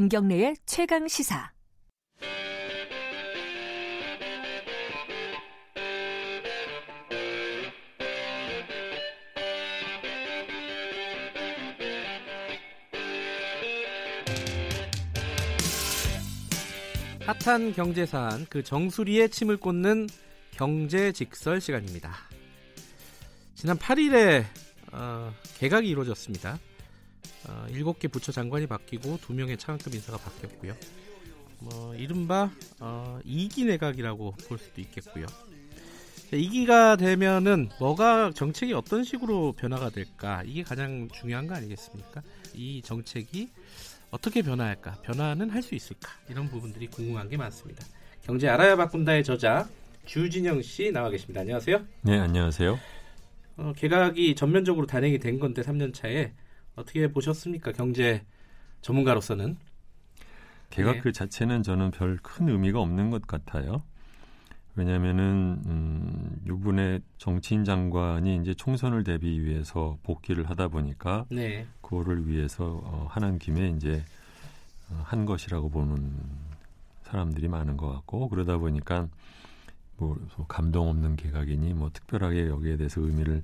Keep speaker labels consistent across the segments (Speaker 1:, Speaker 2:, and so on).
Speaker 1: 김경래의 최강 시사.
Speaker 2: 핫한 경제사안 그 정수리에 침을 꽂는 경제 직설 시간입니다. 지난 8일에 어, 개각이 이루어졌습니다. 어, 7개 부처 장관이 바뀌고 2명의 차관급 인사가 바뀌었고요. 뭐 이른바 어, 2기 내각이라고 볼 수도 있겠고요. 2기가 되면은 뭐가 정책이 어떤 식으로 변화가 될까 이게 가장 중요한 거 아니겠습니까? 이 정책이 어떻게 변화할까? 변화는 할 수 있을까? 이런 부분들이 궁금한 게 많습니다. 경제 알아야 바꾼다의 저자 주진영 씨 나와 계십니다. 안녕하세요.
Speaker 3: 네, 안녕하세요.
Speaker 2: 어, 개각이 전면적으로 단행이 된 건데 3년 차에 어떻게 보셨습니까? 경제 전문가로서는
Speaker 3: 개각
Speaker 2: 네.
Speaker 3: 그 자체는 저는 별 큰 의미가 없는 것 같아요. 왜냐하면은 음, 이분의 정치인 장관이 이제 총선을 대비 위해서 복귀를 하다 보니까
Speaker 2: 네,
Speaker 3: 그거를 위해서 어, 하는 김에 이제 어, 한 것이라고 보는 사람들이 많은 것 같고 그러다 보니까 뭐 감동 없는 개각이니 뭐 특별하게 여기에 대해서 의미를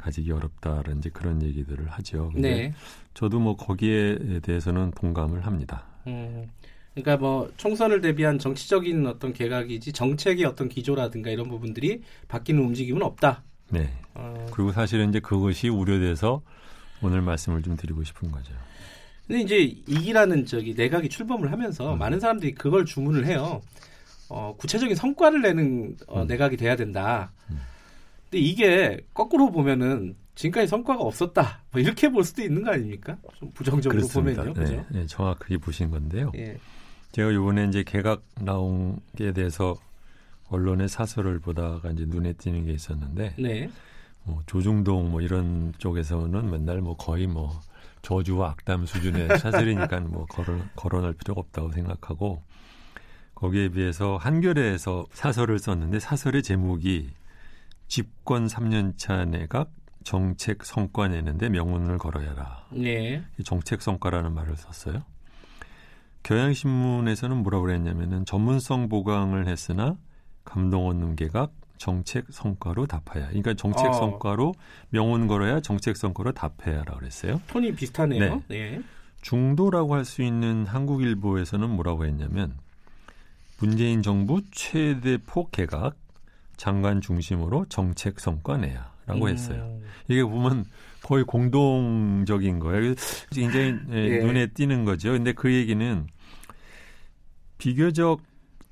Speaker 3: 가지기 어렵다라는 이제 그런 얘기들을 하죠. 근데
Speaker 2: 네.
Speaker 3: 저도 뭐 거기에 대해서는 동감을 합니다.
Speaker 2: 음, 그러니까 뭐 총선을 대비한 정치적인 어떤 개각이지 정책의 어떤 기조라든가 이런 부분들이 바뀌는 움직임은 없다.
Speaker 3: 네.
Speaker 2: 어,
Speaker 3: 그리고 사실은 이제 그것이 우려돼서 오늘 말씀을 좀 드리고 싶은 거죠.
Speaker 2: 근데 이제 이기라는 저기 내각이 출범을 하면서
Speaker 3: 음.
Speaker 2: 많은 사람들이 그걸 주문을 해요. 어, 구체적인 성과를 내는 어,
Speaker 3: 음.
Speaker 2: 내각이 돼야 된다.
Speaker 3: 음.
Speaker 2: 근데 이게 거꾸로 보면은 지금까지 성과가 없었다. 뭐 이렇게 볼 수도 있는 거 아닙니까? 좀 부정적으로
Speaker 3: 그렇습니다.
Speaker 2: 보면요.
Speaker 3: 네? 네, 정확하게 보신 건데요.
Speaker 2: 예.
Speaker 3: 제가 이번에 이제 개각 나온 게 대해서 언론의 사설을 보다가 이제 눈에 띄는 게 있었는데
Speaker 2: 네.
Speaker 3: 뭐 조중동 뭐 이런 쪽에서는 맨날 뭐 거의 뭐 저주와 악담 수준의 사설이니까 뭐 거론, 거론할 필요가 없다고 생각하고 거기에 비해서 한겨레에서 사설을 썼는데 사설의 제목이 집권 3년차 내각 정책 성과 내는데 명운을 걸어야라.
Speaker 2: 네.
Speaker 3: 이 정책 성과라는 말을 썼어요. 경향신문에서는 뭐라고 그랬냐면은 전문성 보강을 했으나 감동 없는 개각 정책 성과로 답하야. 그러니까 정책
Speaker 2: 어.
Speaker 3: 성과로 명운 걸어야 정책 성과로 답해야라 그랬어요.
Speaker 2: 톤이 비슷하네요. 네.
Speaker 3: 중도라고 할 수 있는 한국일보에서는 뭐라고 했냐면 문재인 정부 최대 폭 개각 장관 중심으로 정책 성과 내야라고 했어요.
Speaker 2: 음,
Speaker 3: 이게 보면 거의 공동적인 거예요. 굉장히 예,
Speaker 2: 예.
Speaker 3: 눈에 띄는 거죠. 근데 그 얘기는 비교적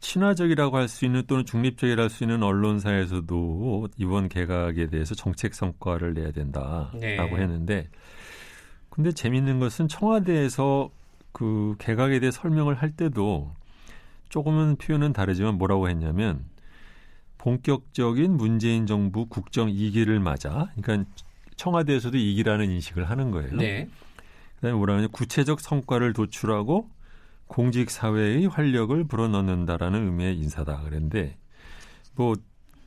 Speaker 3: 친화적이라고 할 수 있는 또는 중립적이라 할 수 있는 언론사에서도 이번 개각에 대해서 정책 성과를 내야 된다라고
Speaker 2: 네.
Speaker 3: 했는데 근데 재밌는 것은 청와대에서 그 개각에 대해 설명을 할 때도 조금은 표현은 다르지만 뭐라고 했냐면 본격적인 문재인 정부 국정 2기를 맞아 그러니까 청와대에서도 2기라는 인식을 하는 거예요.
Speaker 2: 네.
Speaker 3: 그다음에 뭐라 하냐 구체적 성과를 도출하고 공직 사회의 활력을 불어넣는다라는 의미의 인사다 그랬는데 뭐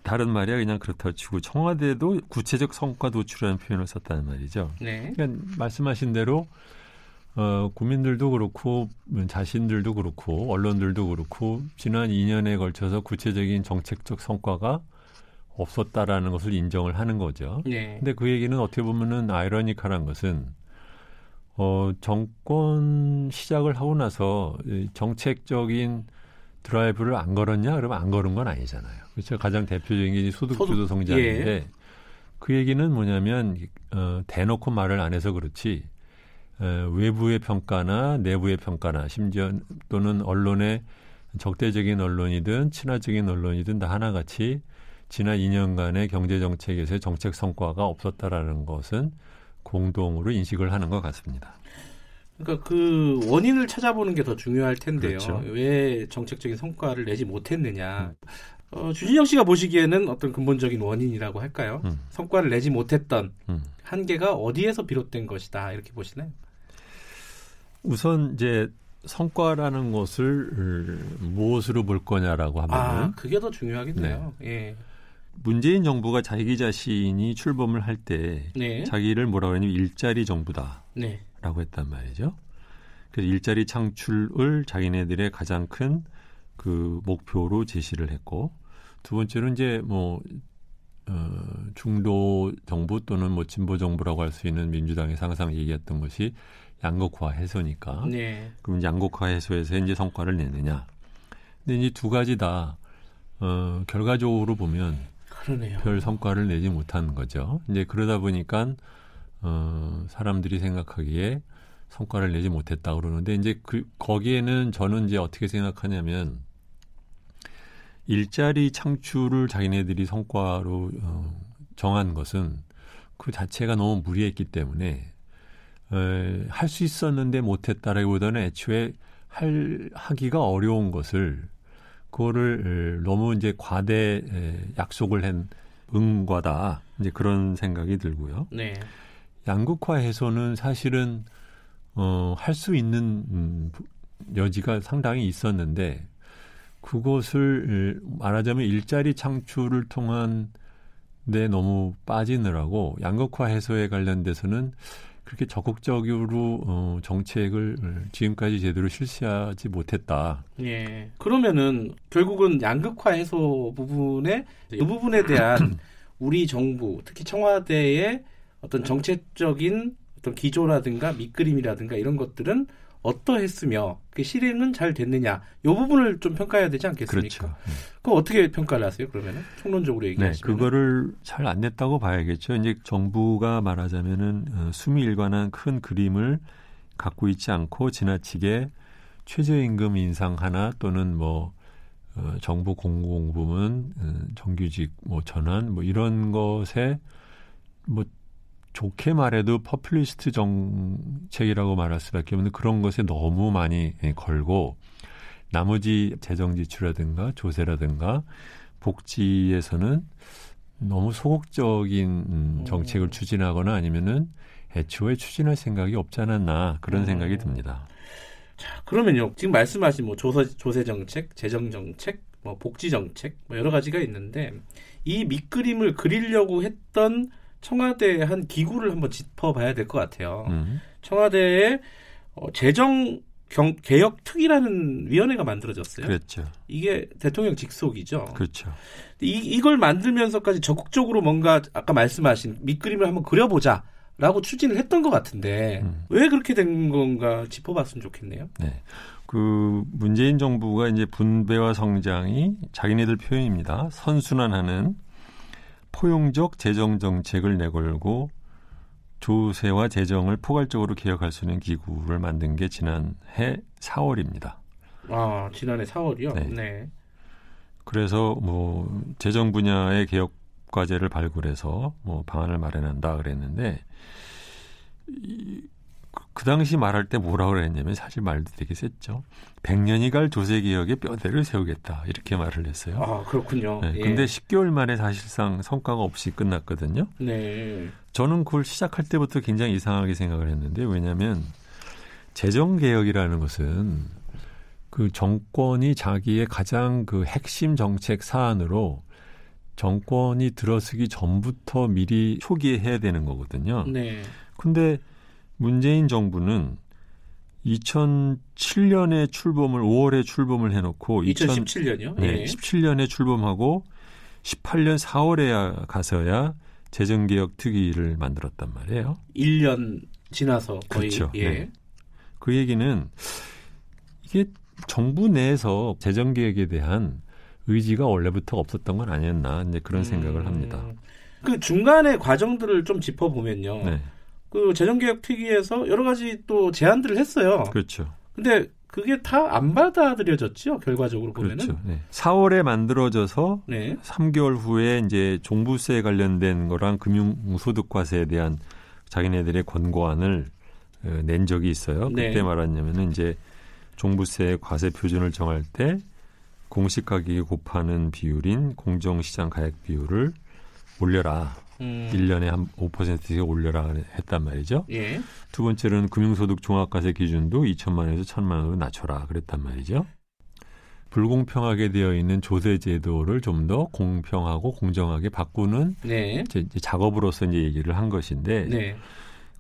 Speaker 3: 다른 말이야 그냥 그렇다 치고 청와대도 구체적 성과 도출하는 표현을 썼다는 말이죠.
Speaker 2: 네.
Speaker 3: 그러니까 말씀하신 대로 어, 국민들도 그렇고 자신들도 그렇고 언론들도 그렇고 지난 2년에 걸쳐서 구체적인 정책적 성과가 없었다라는 것을 인정을 하는 거죠.
Speaker 2: 네.
Speaker 3: 근데 그 얘기는 어떻게 보면은 아이러니컬한 것은 어, 정권 시작을 하고 나서 이 정책적인 드라이브를 안 걸었냐? 그러면 안 걸은 건 아니잖아요. 그렇죠. 가장 대표적인 게 이제 소득주도
Speaker 2: 소득,
Speaker 3: 성장인데
Speaker 2: 예.
Speaker 3: 그 얘기는 뭐냐면 어, 대놓고 말을 안 해서 그렇지 어, 외부의 평가나 내부의 평가나 심지어 또는 언론의 적대적인 언론이든 친화적인 언론이든 다 하나같이 지난 2년간의 경제 정책에서의 정책 성과가 없었다라는 것은 공동으로 인식을 하는 것 같습니다.
Speaker 2: 그러니까 그 원인을 찾아보는 게 더 중요할 텐데요.
Speaker 3: 그렇죠.
Speaker 2: 왜 정책적인 성과를 내지 못했느냐. 어, 주진영 씨가 보시기에는 어떤 근본적인 원인이라고 할까요?
Speaker 3: 음,
Speaker 2: 성과를 내지 못했던
Speaker 3: 음.
Speaker 2: 한계가 어디에서 비롯된 것이다 이렇게 보시나요?
Speaker 3: 우선 이제 성과라는 것을 무엇으로 볼 거냐라고 하면은
Speaker 2: 아, 그게 더 중요하겠네요. 예.
Speaker 3: 문재인 정부가 자기 자신이 출범을 할때
Speaker 2: 네.
Speaker 3: 자기를 뭐라고 하냐면 일자리 정부다라고
Speaker 2: 네.
Speaker 3: 했단 말이죠. 그래서 일자리 창출을 자기네들의 가장 큰 그 목표로 제시를 했고 두 번째로 이제 뭐 어, 중도 정부 또는 뭐 진보 정부라고 할 수 있는 민주당에서 항상 얘기했던 것이 양극화 해소니까.
Speaker 2: 네.
Speaker 3: 그럼 양극화 해소에서 이제 성과를 내느냐. 근데 이제 두 가지 다 어, 결과적으로 보면
Speaker 2: 그러네요.
Speaker 3: 별 성과를 내지 못한 거죠. 이제 그러다 보니까 어, 사람들이 생각하기에 성과를 내지 못했다 그러는데 이제 그 거기에는 저는 이제 어떻게 생각하냐면 일자리 창출을 자기네들이 성과로 어, 정한 것은 그 자체가 너무 무리했기 때문에 할 수 있었는데 못했다라기보다는 애초에 할 하기가 어려운 것을 그거를 너무 이제 과대 약속을 한 응과다 이제 그런 생각이 들고요.
Speaker 2: 네.
Speaker 3: 양극화 해소는 사실은 어, 할 수 있는 음, 여지가 상당히 있었는데 그것을 말하자면 일자리 창출을 통한 데 너무 빠지느라고 양극화 해소에 관련돼서는 그렇게 적극적으로 어, 정책을 지금까지 제대로 실시하지 못했다.
Speaker 2: 예. 그러면은 결국은 양극화 해소 부분에 이 부분에 대한 우리 정부, 특히 청와대의 어떤 정책적인 어떤 기조라든가 밑그림이라든가 이런 것들은 어떠했으며 그 실행은 잘 됐느냐 이 부분을 좀 평가해야 되지 않겠습니까?
Speaker 3: 그렇죠.
Speaker 2: 그럼 어떻게 평가를 하세요? 그러면은 총론적으로 얘기하시면
Speaker 3: 네, 그거를 잘 안 냈다고 봐야겠죠. 이제 정부가 말하자면은 어, 수미일관한 큰 그림을 갖고 있지 않고 지나치게 최저임금 인상 하나 또는 뭐 어, 정부 공공부문 어, 정규직 뭐 전환 뭐 이런 것에 뭐 좋게 말해도 populist 정책이라고 말할 수밖에 없는 그런 것에 너무 많이 걸고 나머지 재정 지출이라든가 조세라든가 복지에서는 너무 소극적인 음, 정책을 추진하거나 아니면은 애초에 추진할 생각이 없지 않았나 그런 생각이 듭니다.
Speaker 2: 자, 그러면요. 지금 말씀하신 뭐 조세, 조세 정책, 재정 정책, 뭐 복지 정책, 뭐 여러 가지가 있는데 이 밑그림을 그리려고 했던 청와대 한 기구를 한번 짚어봐야 될 것 같아요.
Speaker 3: 음.
Speaker 2: 청와대의 어, 재정 경, 개혁 특위라는 위원회가 만들어졌어요.
Speaker 3: 그렇죠.
Speaker 2: 이게 대통령 직속이죠.
Speaker 3: 그렇죠.
Speaker 2: 이, 이걸 만들면서까지 적극적으로 뭔가 아까 말씀하신 밑그림을 한번 그려보자. 라고 추진을 했던 것 같은데
Speaker 3: 음.
Speaker 2: 왜 그렇게 된 건가 짚어봤으면 좋겠네요.
Speaker 3: 네. 그 문재인 정부가 이제 분배와 성장이 자기네들 표현입니다. 선순환하는 포용적 재정 정책을 내걸고 조세와 재정을 포괄적으로 개혁할 수 있는 기구를 만든 게 지난해 4월입니다.
Speaker 2: 아 지난해 4월이요.
Speaker 3: 네.
Speaker 2: 네.
Speaker 3: 그래서 뭐 재정 분야의 개혁 과제를 발굴해서 뭐 방안을 마련한다 그랬는데 이, 그, 그 당시 말할 때 뭐라고 그랬냐면 사실 말도 되게 셌죠. 100년이 갈 조세 개혁에 뼈대를 세우겠다 이렇게 말을 했어요.
Speaker 2: 아 그렇군요.
Speaker 3: 네,
Speaker 2: 예.
Speaker 3: 근데 10개월 만에 사실상 성과가 없이 끝났거든요.
Speaker 2: 네.
Speaker 3: 저는 그걸 시작할 때부터 굉장히 이상하게 생각을 했는데 왜냐하면 재정 개혁이라는 것은 그 정권이 자기의 가장 그 핵심 정책 사안으로 정권이 들어서기 전부터 미리 초기에 해야 되는 거거든요.
Speaker 2: 네.
Speaker 3: 근데 문재인 정부는 2007년에 출범을 5월에 출범을 해놓고
Speaker 2: 2017년이요. 예.
Speaker 3: 네, 17년에 출범하고 18년 4월에 가서야 재정개혁 특위를 만들었단 말이에요.
Speaker 2: 1년 지나서 거의
Speaker 3: 그렇죠.
Speaker 2: 예.
Speaker 3: 네. 그 얘기는 이게 정부 내에서 재정개혁에 대한 의지가 원래부터 없었던 건 아니었나 이제 그런 생각을 합니다.
Speaker 2: 음, 그 중간의 과정들을 좀 짚어보면요.
Speaker 3: 네,
Speaker 2: 그 재정개혁 특위에서 여러 가지 또 제안들을 했어요.
Speaker 3: 그렇죠.
Speaker 2: 근데 그게 다 안 받아들여졌죠. 결과적으로 보면은.
Speaker 3: 그렇죠. 네. 4월에 만들어져서
Speaker 2: 네.
Speaker 3: 3개월 후에 이제 종부세 관련된 거랑 금융소득과세에 대한 자기네들의 권고안을 어, 낸 적이 있어요. 그때
Speaker 2: 네.
Speaker 3: 말하냐면은 이제 종부세 과세 표준을 정할 때 공시 가격에 곱하는 비율인 공정시장 가액 비율을 올려라.
Speaker 2: 음,
Speaker 3: 1년에 한 5%씩 올려라 했단 말이죠.
Speaker 2: 예.
Speaker 3: 두 번째로는 금융소득 종합과세 기준도 2천만 원에서 1천만 원으로 낮춰라 그랬단 말이죠. 불공평하게 되어 있는 조세 제도를 좀 더 공평하고 공정하게 바꾸는
Speaker 2: 네.
Speaker 3: 이제, 작업으로서 이제 얘기를 한 것인데
Speaker 2: 네.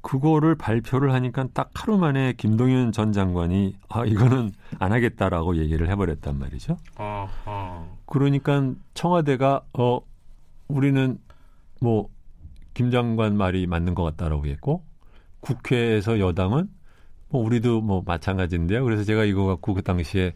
Speaker 3: 그거를 발표를 하니까 딱 하루 만에 김동연 전 장관이 아 이거는 안 하겠다라고 얘기를 해버렸단 말이죠.
Speaker 2: 어, 어.
Speaker 3: 그러니까 청와대가 어 우리는 뭐 김 장관 말이 맞는 것 같다라고 했고 국회에서 여당은 뭐 우리도 뭐 마찬가지인데요. 그래서 제가 이거 갖고 그 당시에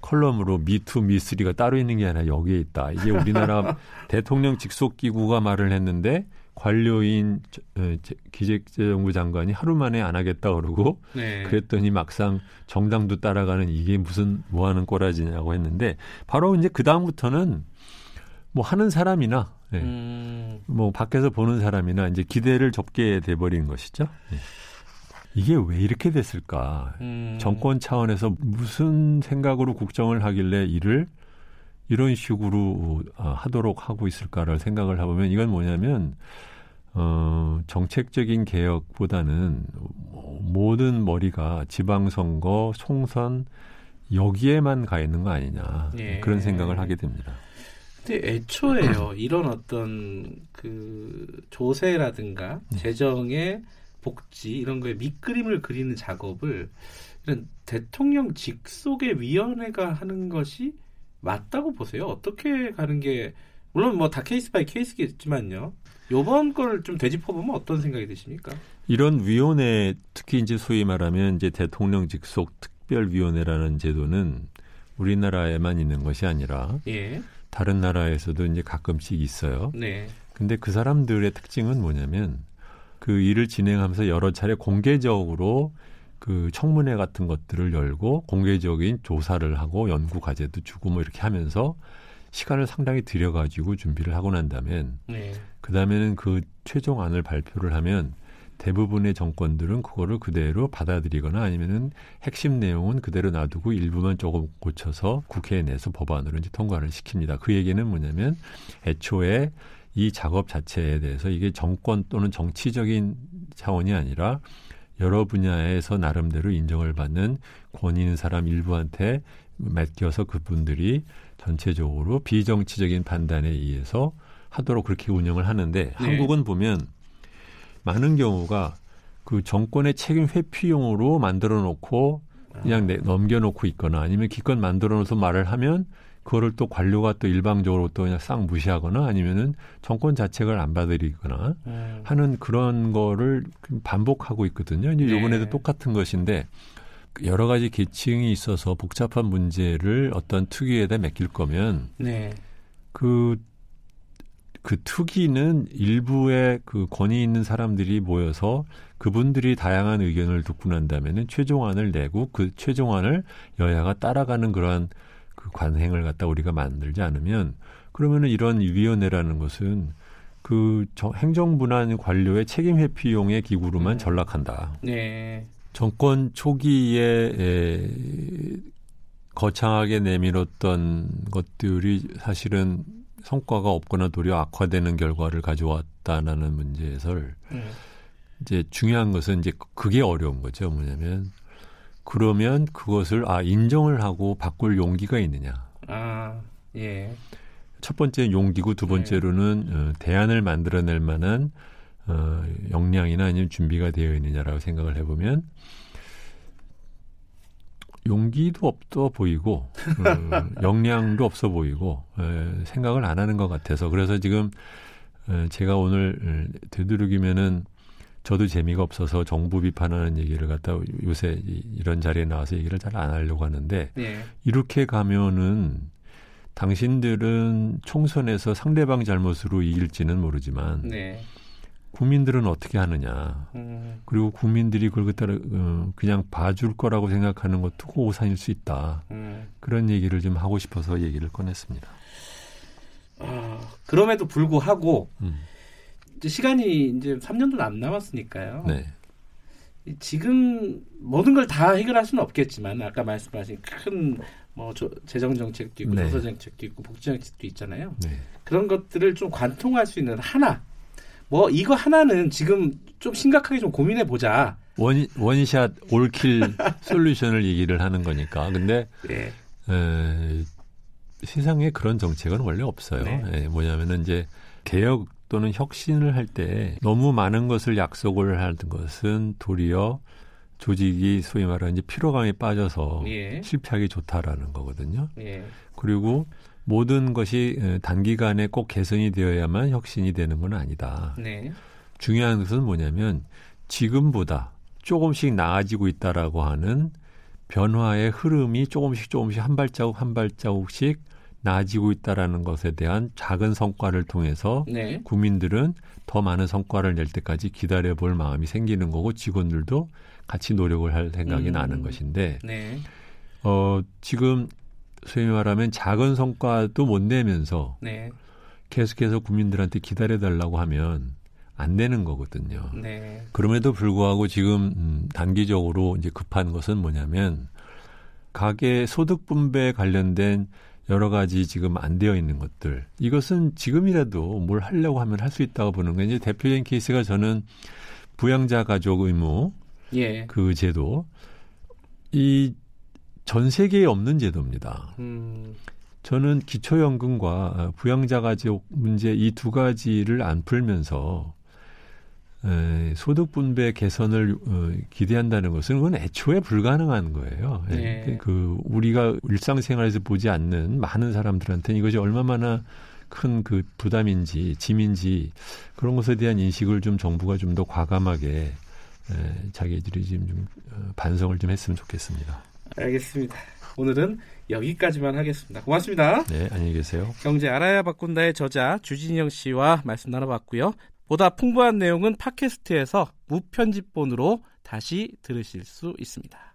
Speaker 3: 컬럼으로 me too me three가 따로 있는 게 아니라 여기에 있다. 이게 우리나라 대통령 직속 기구가 말을 했는데 관료인 어, 기재정부 장관이 하루 만에 안 하겠다 그러고
Speaker 2: 네.
Speaker 3: 그랬더니 막상 정당도 따라가는 이게 무슨 뭐 하는 꼬라지냐고 했는데 바로 이제 그 다음부터는 뭐 하는 사람이나 예.
Speaker 2: 음,
Speaker 3: 뭐 밖에서 보는 사람이나 이제 기대를 접게 돼버린 것이죠. 예. 이게 왜 이렇게 됐을까?
Speaker 2: 음.
Speaker 3: 정권 차원에서 무슨 생각으로 국정을 하길래 이를 이런 식으로 어, 하도록 하고 있을까를 생각을 해보면 이건 뭐냐면 어, 정책적인 개혁보다는 모든 머리가 지방선거, 총선 여기에만 가 있는 거 아니냐
Speaker 2: 예.
Speaker 3: 그런 생각을 하게 됩니다.
Speaker 2: 근데 애초에요 이런 어떤 그 조세라든가
Speaker 3: 네.
Speaker 2: 재정의 복지 이런 거에 밑그림을 그리는 작업을 이런 대통령 직속의 위원회가 하는 것이 맞다고 보세요. 어떻게 가는 게 물론 뭐 다 case by case겠지만요. 요번 걸 좀 되짚어 보면 어떤 생각이 드십니까?
Speaker 3: 이런 위원회 특히 이제 소위 말하면 이제 대통령 직속 특별위원회라는 제도는 우리나라에만 있는 것이 아니라
Speaker 2: 예,
Speaker 3: 다른 나라에서도 이제 가끔씩 있어요.
Speaker 2: 네,
Speaker 3: 근데 그 사람들의 특징은 뭐냐면 그 일을 진행하면서 여러 차례 공개적으로 그 청문회 같은 것들을 열고 공개적인 조사를 하고 연구 과제도 주고 뭐 이렇게 하면서 시간을 상당히 들여가지고 준비를 하고 난다면
Speaker 2: 네,
Speaker 3: 그 다음에는 그 최종안을 발표를 하면 대부분의 정권들은 그거를 그대로 받아들이거나 아니면은 핵심 내용은 그대로 놔두고 일부만 조금 고쳐서 국회에 내서 법안으로 이제 통과를 시킵니다. 그 얘기는 뭐냐면 애초에 이 작업 자체에 대해서 이게 정권 또는 정치적인 차원이 아니라 여러 분야에서 나름대로 인정을 받는 권위 있는 사람 일부한테 맡겨서 그분들이 전체적으로 비정치적인 판단에 의해서 하도록 그렇게 운영을 하는데 한국은 보면 많은 경우가 그 정권의 책임 회피용으로 만들어 놓고 그냥 내, 넘겨놓고 있거나 아니면 기껏 만들어 놓아서 말을 하면 그거를 또 관료가 또 일방적으로 또 그냥 싹 무시하거나 아니면은 정권 자책을 안 받아들이거나
Speaker 2: 음,
Speaker 3: 하는 그런 거를 반복하고 있거든요. 이제
Speaker 2: 네.
Speaker 3: 이번에도 똑같은 것인데 여러 가지 계층이 있어서 복잡한 문제를 어떤 특위에다 맡길 거면
Speaker 2: 네,
Speaker 3: 그, 그 특위는 일부의 그 권위 있는 사람들이 모여서 그분들이 다양한 의견을 듣고 난 다음에는 최종안을 내고 그 최종안을 여야가 따라가는 그러한 그 관행을 갖다 우리가 만들지 않으면 그러면은 이런 위원회라는 것은 그 저- 행정부나 관료의 책임 회피용의 기구로만
Speaker 2: 음.
Speaker 3: 전락한다.
Speaker 2: 네,
Speaker 3: 정권 초기에 에, 거창하게 내밀었던 것들이 사실은 성과가 없거나 도리어 악화되는 결과를 가져왔다라는 문제에서
Speaker 2: 음,
Speaker 3: 이제 중요한 것은 이제 그게 어려운 거죠. 뭐냐면 그러면 그것을 아 인정을 하고 바꿀 용기가 있느냐.
Speaker 2: 아, 예,
Speaker 3: 첫 번째 용기고 두 번째로는 어, 대안을 만들어낼 만한 어, 역량이나 아니면 준비가 되어 있느냐라고 생각을 해보면 용기도 없어 보이고 어, 역량도 없어 보이고 에, 생각을 안 하는 것 같아서. 그래서 지금 에, 제가 오늘 에, 되도록이면은 저도 재미가 없어서 정부 비판하는 얘기를 갖다 요새 이- 이런 자리에 나와서 얘기를 잘 안 하려고 하는데
Speaker 2: 예,
Speaker 3: 이렇게 가면은 당신들은 총선에서 상대방 잘못으로 이길지는 모르지만
Speaker 2: 네,
Speaker 3: 국민들은 어떻게 하느냐.
Speaker 2: 음,
Speaker 3: 그리고 국민들이 그걸 갖다 어, 그냥 봐줄 거라고 생각하는 것도 오산일 수 있다.
Speaker 2: 음.
Speaker 3: 그런 얘기를 좀 하고 싶어서 얘기를 꺼냈습니다.
Speaker 2: 아, 그럼에도 불구하고
Speaker 3: 음.
Speaker 2: 이제 시간이 이제 3년도 안 남았으니까요.
Speaker 3: 네.
Speaker 2: 이 지금 모든 걸 다 해결할 수는 없겠지만 아까 말씀하신 큰 뭐 재정 정책도 있고
Speaker 3: 네.
Speaker 2: 조사 정책도 있고 복지 정책도 있잖아요.
Speaker 3: 네.
Speaker 2: 그런 것들을 좀 관통할 수 있는 하나. 뭐 이거 하나는 지금 좀 심각하게 좀 고민해 보자.
Speaker 3: 원, 원샷 올킬 솔루션을 얘기를 하는 거니까. 근데
Speaker 2: 예.
Speaker 3: 에, 세상에 그런 정책은 원래 없어요.
Speaker 2: 네.
Speaker 3: 예, 뭐냐면은 이제 개혁 또는 혁신을 할 때 너무 많은 것을 약속을 하는 것은 도리어 조직이 소위 말하는 이제 피로감에 빠져서
Speaker 2: 예.
Speaker 3: 실패하기 좋다라는 거거든요.
Speaker 2: 예.
Speaker 3: 그리고 모든 것이 단기간에 꼭 개선이 되어야만 혁신이 되는 건 아니다.
Speaker 2: 네.
Speaker 3: 중요한 것은 뭐냐면 지금보다 조금씩 나아지고 있다라고 하는 변화의 흐름이 조금씩 조금씩 한 발자국 한 발자국씩 나아지고 있다라는 것에 대한 작은 성과를 통해서
Speaker 2: 네.
Speaker 3: 국민들은 더 많은 성과를 낼 때까지 기다려 볼 마음이 생기는 거고 직원들도 같이 노력을 할 생각이
Speaker 2: 음.
Speaker 3: 나는 것인데
Speaker 2: 네.
Speaker 3: 어 지금 소위 말하면 작은 성과도 못 내면서
Speaker 2: 네.
Speaker 3: 계속해서 국민들한테 기다려 달라고 하면 안 되는 거거든요.
Speaker 2: 네.
Speaker 3: 그럼에도 불구하고 지금 음, 단기적으로 이제 급한 것은 뭐냐면 가계 소득 분배에 관련된 여러 가지 지금 안 되어 있는 것들 이것은 지금이라도 뭘 하려고 하면 할 수 있다고 보는 게 이제 대표적인 케이스가 저는 부양자 가족 의무
Speaker 2: 예.
Speaker 3: 그 제도 이 전 세계에 없는 제도입니다.
Speaker 2: 음.
Speaker 3: 저는 기초연금과 부양자 가족 문제 이 두 가지를 안 풀면서 에, 소득 분배 개선을 어, 기대한다는 것은 그건 애초에 불가능한 거예요. 예.
Speaker 2: 네.
Speaker 3: 그 우리가 일상생활에서 보지 않는 많은 사람들한테는 이것이 얼마나 큰 그 부담인지 짐인지 그런 것에 대한 인식을 좀 정부가 좀 더 과감하게 에, 자기들이 지금 좀 어, 반성을 좀 했으면 좋겠습니다.
Speaker 2: 알겠습니다. 오늘은 여기까지만 하겠습니다. 고맙습니다.
Speaker 3: 네, 안녕히 계세요.
Speaker 2: 경제 알아야 바꾼다의 저자 주진영 씨와 말씀 나눠봤고요. 보다 풍부한 내용은 팟캐스트에서 무편집본으로 다시 들으실 수 있습니다.